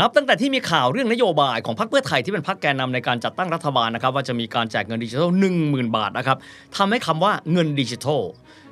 นับตั้งแต่ที่มีข่าวเรื่องนโยบายของพรรคเพื่อไทยที่เป็นพรรคแกนนาในการจัดตั้งรัฐบาลนะครับว่าจะมีการแจกเงินดิจิทัล 10,000 บาทนะครับทำให้คำว่าเงินดิจิทัล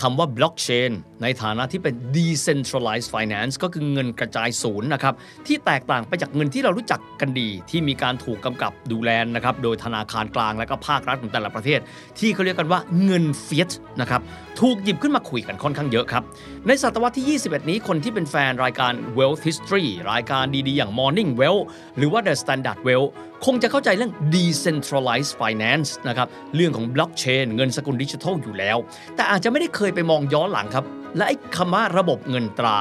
คำว่าบล็อกเชนในฐานะที่เป็น decentralized finance ก็คือเงินกระจายศูนย์นะครับ ที่แตกต่างไปจากเงินที่เรารู้จักกันดี ที่มีการถูกกำกับดูแลนะครับ โดยธนาคารกลางและก็ภาครัฐของแต่ละประเทศ ที่เขาเรียกกันว่าเงินเฟียสนะครับ ถูกหยิบขึ้นมาคุยกันค่อนข้างเยอะครับ ในศตวรรษที่ 21 นี้คนที่เป็นแฟนรายการ Wealth History รายการดีๆ อย่าง Morning Wealth หรือว่า The Standard Wealth คงจะเข้าใจเรื่อง decentralized finance นะครับ เรื่องของ blockchain เงินสกุลดิจิทัลอยู่แล้ว แต่อาจจะไม่ได้เคยไปมองย้อนหลังครับ และไอ้คำว่าระบบเงินตรา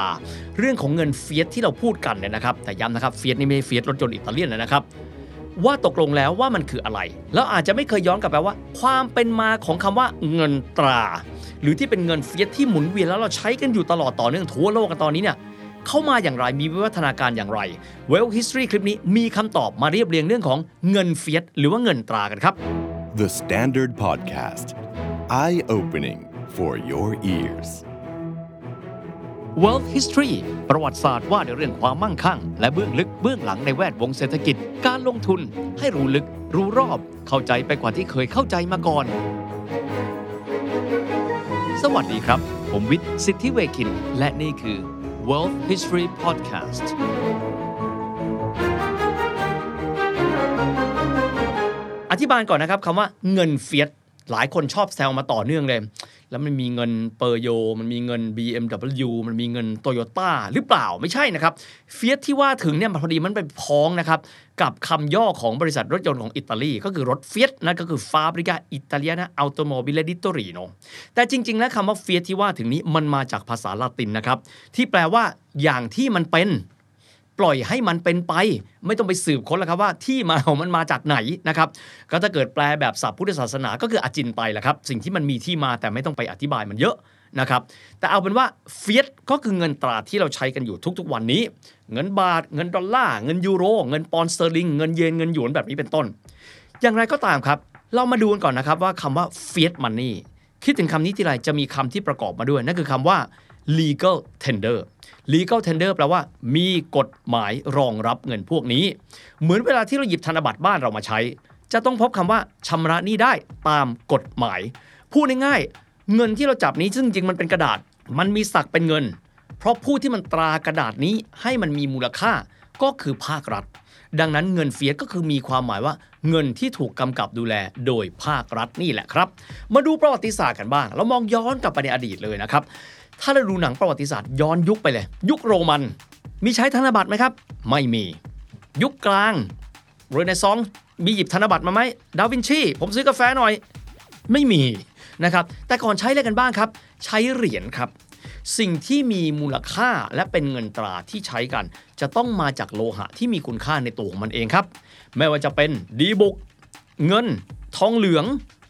เรื่องของเงิน fiat ที่เราพูดกันเนี่ยนะครับ แต่ย้ำนะครับ fiat นี่ไม่ Fiat รถยนต์อิตาเลียนนะครับว่าตกลงแล้วว่ามันคืออะไร แล้วอาจจะไม่เคยย้อนกลับไปว่า ความเป็นมาของคำว่าเงินตรา หรือที่เป็นเงิน fiat ที่หมุนเวียนแล้วเราใช้กันอยู่ตลอดต่อเนื่องทั่วโลกกันตอนนี้เนี่ย เข้ามาอย่างไรมีวิวัฒนาการอย่างไร Wealth History คลิปนี้มีคำตอบมาเรียบเรียงเรื่องของเงิน fiat หรือว่าเงินตรากันครับ The Standard Podcast Eye Opening for Your Ears Wealth History ประวัติศาสตร์ว่าด้วยเรื่องความมั่งคั่ง และเบื้องลึกเบื้องหลังในแวดวงเศรษฐกิจ การลงทุน ให้รู้ลึก รู้รอบ เข้าใจไปกว่าที่เคยเข้าใจมาก่อน สวัสดีครับ ผมวิทย์สิทธิเวคิน และนี่คือ World History Podcast อธิบายก่อนนะครับคำว่าเงินเฟียสหลายคนชอบแซวมาต่อเนื่องเลย แล้วมันมีเงินเปอร์โย มันมีเงิน BMW มันมีเงินโตโยต้าหรือเปล่าไม่ใช่นะครับfiat ที่ว่าถึงเนี่ยพอดีมันไปพ้องนะครับ กับคำย่อของบริษัทรถยนต์ของอิตาลี ก็คือรถ Fiat นั่นก็คือ Fabbrica Italiana Automobili di Torino แต่จริง ๆ แล้วคำว่า fiat ที่ว่าถึงนี้มันมาจากภาษาละตินนะครับ ที่แปลว่าอย่างที่มันเป็น ปล่อยให้มันเป็นไป ไม่ต้องไปสืบค้นแล้วครับว่าที่มาของมันมาจากไหนนะครับก็ถ้าเกิดแปลแบบศัพท์พุทธศาสนาก็คืออจินไตยแหละครับ สิ่งที่มันมีที่มาแต่ไม่ต้องไปอธิบายมันเยอะนะครับแต่เอาเป็นว่า fiat ก็คือเงินตราที่เราใช้กันอยู่ทุกๆวันนี้ เงินบาท เงินดอลลาร์ เงินยูโร เงินปอนด์สเตอร์ลิง เงินเยน เงินหยวนแบบนี้เป็นต้น อย่างไรก็ตามครับ เรามาดูกันก่อนนะครับว่าคำว่า fiat money คิดถึงคำนี้ทีไรจะมีคำที่ประกอบมาด้วย นั่นคือคำว่า legal tender legal tender แปลว่ามีกฎหมายรองรับเงินพวกนี้ เหมือนเวลาที่เราหยิบธนบัตรบ้านเรามาใช้ จะต้องพบคำว่าชำระหนี้ได้ตามกฎหมาย พูดง่ายๆเงินที่เราจับนี้ซึ่งจริงมันเป็นกระดาษ มันมีศักเป็นเงิน เพราะผู้ที่มันตรากระดาษนี้ให้มันมีมูลค่าก็คือภาครัฐ ดังนั้นเงินเฟียสก็คือมีความหมายว่าเงินที่ถูกกำกับดูแลโดยภาครัฐนี่แหละครับ มาดูประวัติศาสตร์กันบ้างเรามองย้อนกลับไปในอดีตเลยนะครับ ถ้าเราดูหนังประวัติศาสตร์ย้อนยุคไปเลย ยุคโรมัน มีใช้ธนบัตรไหมครับ ไม่มี ยุคกลางเรเนซองส์มีหยิบธนบัตรมาไหมดาวินชีผมซื้อกาแฟหน่อย ไม่มีนะครับ แต่ก่อนใช้อะไรกันบ้างครับ ใช้เหรียญครับ สิ่งที่มีมูลค่าและเป็นเงินตราที่ใช้กัน จะต้องมาจากโลหะที่มีคุณค่าในตัวของมันเองครับ ไม่ว่าจะเป็นดีบุก เงิน ทองเหลือง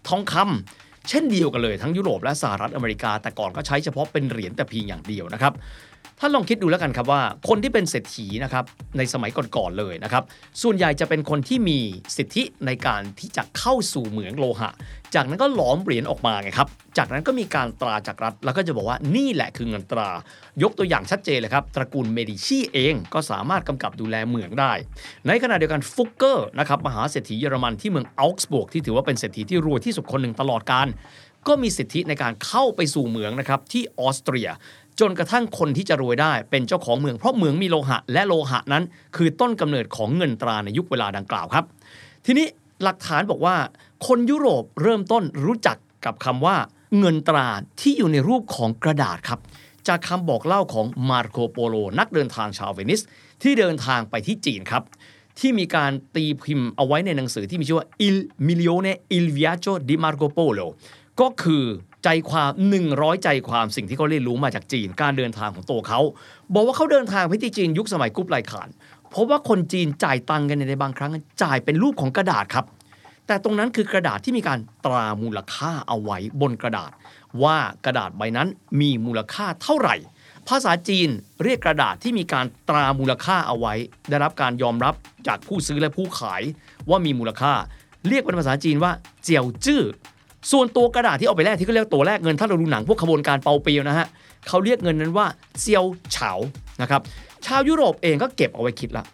ทองคำ เช่นเดียวกันเลยทั้งยุโรปและสหรัฐอเมริกา แต่ก่อนก็ใช้เฉพาะเป็นเหรียญแต่เพียงอย่างเดียวนะครับ ท่านลองคิดดูแล้วกันครับว่า คนที่เป็นเศรษฐีนะครับในสมัยก่อนๆเลยนะครับ ส่วนใหญ่จะเป็นคนที่มีสิทธิในการที่จะเข้าสู่เหมืองโลหะ จากนั้นก็หลอมเหรียญออกมาไงครับ จากนั้นก็มีการตราจากรัฐ แล้วก็จะบอกว่านี่แหละคือเงินตรา ยกตัวอย่างชัดเจนเลยครับ ตระกูลเมดิชีเองก็สามารถกำกับดูแลเหมืองได้ ในขณะเดียวกันฟุกเกอร์นะครับมหาเศรษฐีเยอรมันที่เมืองเอาก์สบวร์กที่ถือว่าเป็นเศรษฐีที่รวยที่สุดคนหนึ่งตลอดกาลก็มีสิทธิในการเข้าไปสู่เหมืองนะครับที่ออสเตรีย จนกระทั่งคนที่จะรวยได้เป็นเจ้าของเมืองเพราะเมืองมีโลหะ และโลหะนั้น คือต้นกำเนิดของเงินตราในยุคเวลาดังกล่าวครับ ทีนี้หลักฐานบอกว่า คนยุโรปเริ่มต้นรู้จักกับคำว่า เงินตราที่อยู่ในรูปของกระดาษครับ จากคำบอกเล่าของมาร์โคโปโลนักเดินทางชาวเวนิส ที่เดินทางไปที่จีนครับที่มีการตีพิมพ์เอาไว้ในหนังสือที่มีชื่อว่า Il Milione il Viaggio di Marco Polo ก็คือใจความ 100 ใจความสิ่งที่เขาเรียนรู้มาจากจีน การเดินทางของตัวเขา บอกว่าเขาเดินทางไปที่จีนยุคสมัยกุ๊ปไลขานพบว่าคนจีนจ่ายตังค์กันในบางครั้งจ่ายเป็นรูปของกระดาษครับ แต่ตรงนั้นคือกระดาษที่มีการตรามูลค่าเอาไว้บนกระดาษ ว่ากระดาษใบนั้นมีมูลค่าเท่าไหร่ ภาษาจีนเรียกกระดาษที่มีการตรามูลค่าเอาไว้ ได้รับการยอมรับจากผู้ซื้อและผู้ขายว่ามีมูลค่า เรียกเป็นภาษาจีนว่าเจียวจื้อ ส่วนตัวกระดาษที่เอาไปแลกที่เขาเรียกตัวแรกเงินถ้าเราดูหนังพวกขบวนการเปาเปียวนะฮะเขาเรียกเงินนั้นว่าเซียวเฉานะครับชาวยุโรปเองก็เก็บเอาไว้คิดละ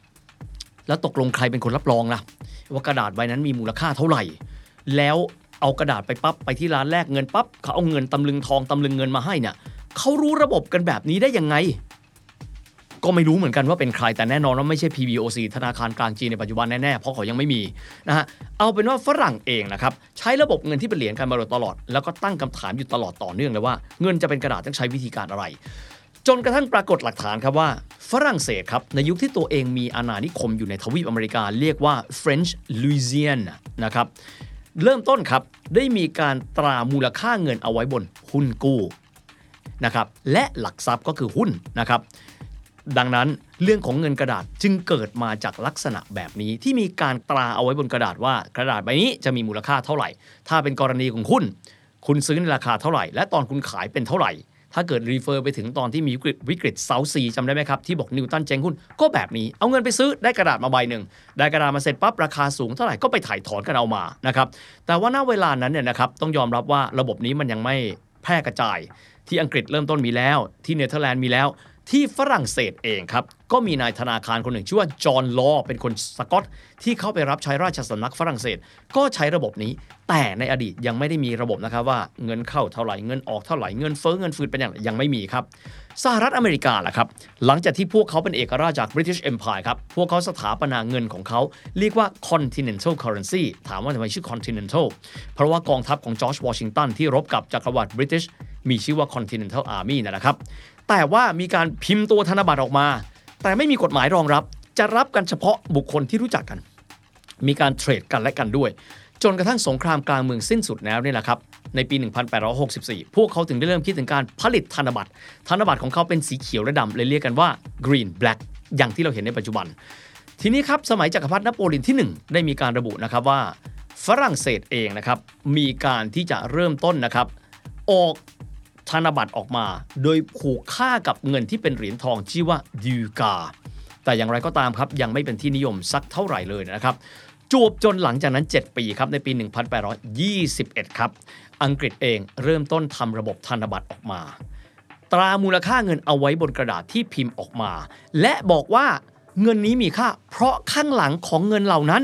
แล้วตกลงใครเป็นคนรับรองล่ะว่ากระดาษใบนั้นมีมูลค่าเท่าไหร่ แล้วเอากระดาษไปปั๊บไปที่ร้านแลกเงินปั๊บเขาเอาเงินตำลึงทองตำลึงเงินมาให้เนี่ยเขารู้ระบบกันแบบนี้ได้ยังไง ก็ไม่รู้เหมือนกันว่าเป็นใครแต่แน่นอนว่าไม่ใช่ PBOC ธนาคารกลางจีนในปัจจุบันแน่ๆเพราะเขายังไม่มีนะฮะเอาเป็นว่าฝรั่งเองนะครับใช้ระบบเงินที่เป็นเหรียญกันมาโดยตลอด แล้วก็ตั้งคำถามอยู่ตลอดต่อเนื่องเลยว่าเงินจะเป็นกระดาษต้องใช้วิธีการอะไร จนกระทั่งปรากฏหลักฐานครับว่า ฝรั่งเศสครับในยุคที่ตัวเองมีอาณานิคมอยู่ในทวีปอเมริกาเรียกว่า French Louisiana นะครับเริ่มต้นครับได้มีการตรามูลค่าเงินเอาไว้บนหุ้นกู้นะครับและหลักทรัพย์ก็คือหุ้นนะครับ ดังนั้นเรื่องของเงินกระดาษจึงเกิดมาจากลักษณะแบบนี้ที่มีการตราเอาไว้บนกระดาษว่ากระดาษใบนี้จะมีมูลค่าเท่าไหร่ ถ้าเป็นกรณีของหุ้นคุณซื้อในราคาเท่าไหร่ และตอนคุณขายเป็นเท่าไหร่ ถ้าเกิดรีเฟอร์ไปถึงตอนที่มีวิกฤตวิกฤตเซาซีจำได้ไหมครับ ที่บอกนิวตันเจงหุ้นก็แบบนี้เอาเงินไปซื้อได้กระดาษมาใบหนึ่งได้กระดาษมาเสร็จปั๊บราคาสูงเท่าไหร่ก็ไปไถ่ถอนกันเอามานะครับแต่ว่าณเวลานั้นเนี่ยนะครับต้องยอมรับว่าระบบนี้มันยังไม่แพร่กระจายที่อังกฤษเริ่มต้นมีแล้ว ที่เนเธอร์แลนด์มีแล้ว ที่ฝรั่งเศสเองครับ ก็มีนายธนาคารคนหนึ่ง ชื่อว่าจอห์นลอเป็นคนสกอต ที่เข้าไปรับใช้ราชสำนักฝรั่งเศส ก็ใช้ระบบนี้ แต่ในอดีตยังไม่ได้มีระบบนะครับว่าเงินเข้าเท่าไหร่เงินออกเท่าไหร่เงินเฟ้อเงินฝืดเป็นอย่างไรยังไม่มีครับสหรัฐอเมริกาล่ะครับ หลังจากที่พวกเขาเป็นเอกราชจาก British Empire ครับ พวกเขาสถาปนาเงินของเขา เรียกว่า Continental Currency ถามว่าทำไมชื่อ Continental เพราะว่ากองทัพของจอร์จวอชิงตันที่รบกับจักรวรรดิ British มีชื่อว่า Continental Army นั่นแหละครับ แต่ว่ามีการพิมพ์ตัวธนบัตรออกมา แต่ไม่มีกฎหมายรองรับ จะรับกันเฉพาะบุคคลที่รู้จักกัน มีการเทรดกันและกันด้วย จนกระทั่งสงครามกลางเมืองสิ้นสุดแล้วนี่แหละครับ ในปี 1864 พวกเขาถึงได้เริ่มคิดถึงการผลิตธนบัตร ธนบัตรของเขาเป็นสีเขียวและดำเลยเรียกกันว่า green black อย่างที่เราเห็นในปัจจุบัน ทีนี้ครับสมัยจักรพรรดินโปเลียนที่ 1 ได้มีการระบุนะครับว่าฝรั่งเศสเองนะครับมีการที่จะเริ่มต้นนะครับออก ธนบัตรออกมา โดยผูกค่ากับเงินที่เป็นเหรียญทองชื่อว่าดิวกา แต่อย่างไรก็ตามครับยังไม่เป็นที่นิยมสักเท่าไหร่เลยนะครับจวบจนหลังจากนั้น 7 ปีครับในปี 1821 ครับ อังกฤษเองเริ่มต้นทำระบบธนบัตรออกมา ตรามูลค่าเงินเอาไว้บนกระดาษที่พิมพ์ออกมา และบอกว่าเงินนี้มีค่า เพราะข้างหลังของเงินเหล่านั้น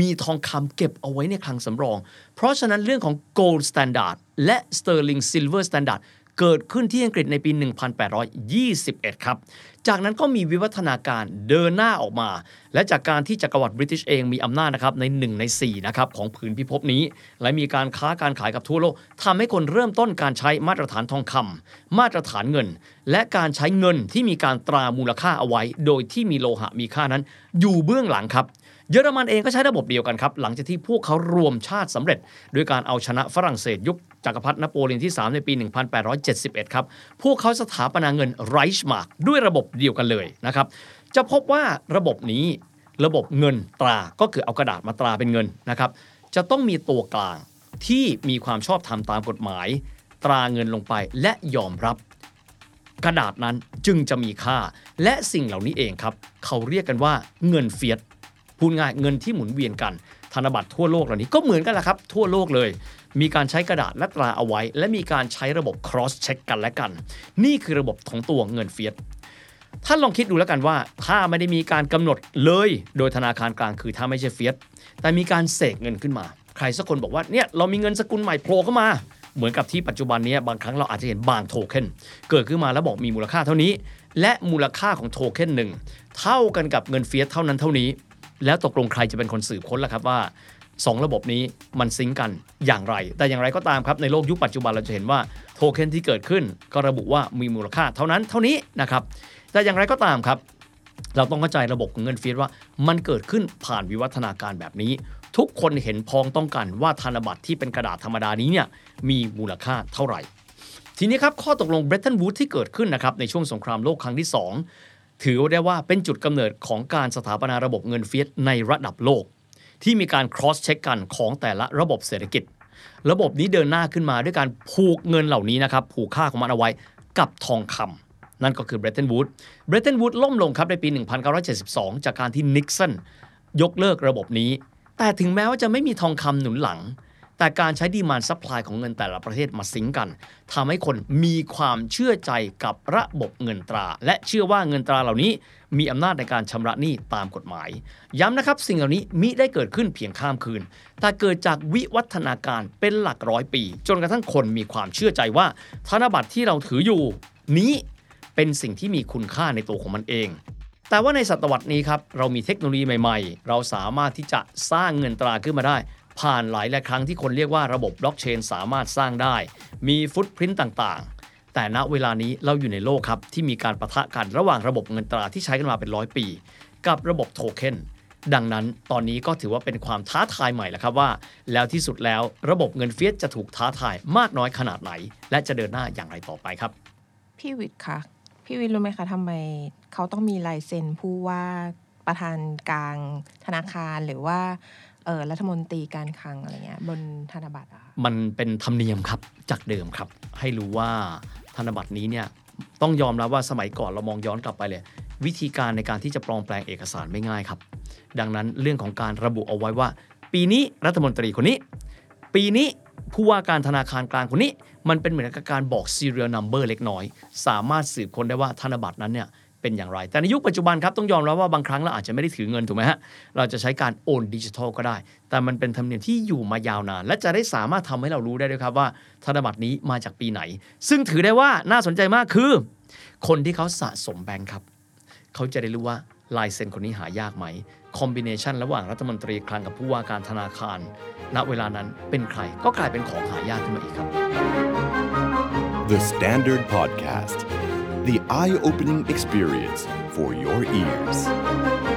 มีทองคำเก็บเอาไว้ในคลังสำรอง เพราะฉะนั้นเรื่องของ gold standard และ sterling silver standard เกิดขึ้นที่อังกฤษในปี 1821 ครับ จากนั้นก็มีวิวัฒนาการเดินหน้าออกมา และจากการที่จักรวรรดิบริติชเองมีอำนาจนะครับใน 1 ใน4นะครับของผืนพิภพนี้ และมีการค้าการขายกับทั่วโลกทำให้คนเริ่มต้นการใช้มาตรฐานทองคำมาตรฐานเงิน และการใช้เงินที่มีการตรามูลค่าเอาไว้ โดยที่มีโลหะมีค่านั้น อยู่เบื้องหลังครับ เยอรมันเองก็ใช้ระบบเดียวกันครับ หลังจากที่พวกเขารวมชาติสำเร็จ ด้วยการเอาชนะฝรั่งเศสยุคจักรพรรดินโปเลียนที่ 3 ในปี 1871 ครับ พวกเขาสถาปนาเงินไรช์มาร์กด้วยระบบเดียวกันเลยนะครับ จะพบว่าระบบนี้ระบบเงินตราก็คือเอากระดาษมาตราเป็นเงินนะครับ จะต้องมีตัวกลางที่มีความชอบธรรมตามกฎหมาย ตราเงินลงไปและยอมรับ กระดาษนั้นจึงจะมีค่า และสิ่งเหล่านี้เองครับ เขาเรียกกันว่าเงินเฟียส พูดง่ายเงินที่หมุนเวียนกันธนบัตรทั่วโลกเหล่านี้ก็เหมือนกันแหละครับ ทั่วโลกเลย มีการใช้กระดาษและตราเอาไว้ และมีการใช้ระบบ cross check กันและกัน นี่คือระบบของตัวเงิน fiat ท่านลองคิดดูแล้วกันว่า ถ้าไม่ได้มีการกำหนดเลย โดยธนาคารกลางคือถ้าไม่ใช่ fiat แต่มีการเสกเงินขึ้นมา ใครสักคนบอกว่าเนี่ยเรามีเงินสกุลใหม่โผล่เข้ามา เหมือนกับที่ปัจจุบันนี้บางครั้งเราอาจจะเห็นบางโทเค็นเกิดขึ้นมาแล้วบอกมีมูลค่าเท่านี้ และมูลค่าของโทเค็นหนึ่งเท่ากันกับเงิน fiat เท่านั้นเท่านี้ แล้วตกลงใครจะเป็นคนสืบค้นล่ะครับว่า 2 ระบบนี้มัน sync กันอย่างไร แต่อย่างไรก็ตามครับในโลกยุคปัจจุบันเราจะเห็นว่าโทเค็นที่เกิดขึ้น ก็ระบุว่ามีมูลค่าเท่านั้นเท่านี้นะครับแต่อย่างไรก็ตามครับ เราต้องเข้าใจระบบของเงิน fiat ว่ามันเกิดขึ้นผ่านวิวัฒนาการแบบนี้ ทุกคนเห็นพ้องต้องกันว่าธนบัตรที่เป็นกระดาษธรรมดานี้เนี่ยมีมูลค่าเท่าไหร่ ทีนี้ครับข้อตกลงเบรตันวูดที่เกิดขึ้นนะครับในช่วงสงครามโลกครั้งที่ 2 ถือได้ว่าเป็นจุดกำเนิดของการสถาปนาระบบเงิน fiat ในระดับโลก ที่มีการ cross check กันของแต่ละระบบเศรษฐกิจ ระบบนี้เดินหน้าขึ้นมาด้วยการผูกเงินเหล่านี้นะครับผูกค่าของมันเอาไว้กับทองคำนั่นก็คือเบรตันวูดเบรตันวูดล่มลงครับในปี 1972 จากการที่นิกสันยกเลิกระบบนี้ แต่ถึงแม้ว่าจะไม่มีทองคำหนุนหลัง แต่การใช้ demand supply ของเงินแต่ละประเทศมา sync กันทำให้คนมีความเชื่อใจกับระบบเงินตรา และเชื่อว่าเงินตราเหล่านี้ มีอำนาจในการชำระหนี้ตามกฎหมาย ย้ำนะครับสิ่งเหล่านี้มิได้เกิดขึ้นเพียงข้ามคืน แต่เกิดจากวิวัฒนาการเป็นหลักร้อยปี จนกระทั่งคนมีความเชื่อใจว่าธนบัตรที่เราถืออยู่ นี้เป็นสิ่งที่มีคุณค่าในตัวของมันเองแต่ว่าในศตวรรษนี้ครับ เรามีเทคโนโลยีใหม่ ๆ เราสามารถที่จะสร้างเงินตราขึ้นมาได้ ผ่านหลายและครั้งที่คนเรียกว่าระบบบล็อกเชนสามารถสร้างได้ มีฟุตพิ้นต่างๆ แต่ณเวลานี้เราอยู่ในโลกครับที่มีการประทะกันระหว่างระบบเงินตราที่ใช้กันมาเป็นร้อยปี กับระบบโทเค็นดังนั้นตอนนี้ก็ถือว่าเป็นความท้าทายใหม่แล้วครับว่า แล้วที่สุดแล้วระบบเงินเฟียสจะถูกท้าทายมากน้อยขนาดไหน และจะเดินหน้าอย่างไรต่อไปครับ พี่วิทย์คะพี่วิทย์รู้ไหมคะทำไมเขาต้องมีลายเซ็นผู้ว่าประธานกลางธนาคารหรือว่า รัฐมนตรีการคลังอะไรเงี้ยบนธนบัตรอะคะมันเป็นธรรมเนียมครับจากเดิมครับ ให้รู้ว่าธนบัตรนี้เนี่ยต้องยอมรับว่าสมัยก่อนเรามองย้อนกลับไปเลย วิธีการในการที่จะปลอมแปลงเอกสารไม่ง่ายครับ ดังนั้นเรื่องของการระบุเอาไว้ว่า ปีนี้รัฐมนตรีคนนี้ ปีนี้ผู้ว่าการธนาคารกลางคนนี้ มันเป็นเหมือนกับการบอก serial number เล็กน้อย สามารถสืบค้นได้ว่าธนบัตรนั้นเนี่ย เป็นอย่างไร แต่ในยุคปัจจุบันครับต้องยอมรับว่าบางครั้งเราอาจจะไม่ได้ถือเงินถูกไหมฮะ เราจะใช้การโอนดิจิทัลก็ได้ แต่มันเป็นธรรมเนียมที่อยู่มายาวนาน และจะได้สามารถทำให้เรารู้ได้ด้วยครับว่าธนบัตรนี้มาจากปีไหน ซึ่งถือได้ว่าน่าสนใจมากคือ คนที่เขาสะสมแบงค์ครับ เขาจะได้รู้ว่าลายเซ็นคนนี้หายากไหม คอมบิเนชันระหว่างรัฐมนตรีคลังกับผู้ว่าการธนาคาร ณ เวลานั้นเป็นใคร ก็กลายเป็นของหายากขึ้นมาอีกครับ The Standard Podcast, the eye opening experience for your ears.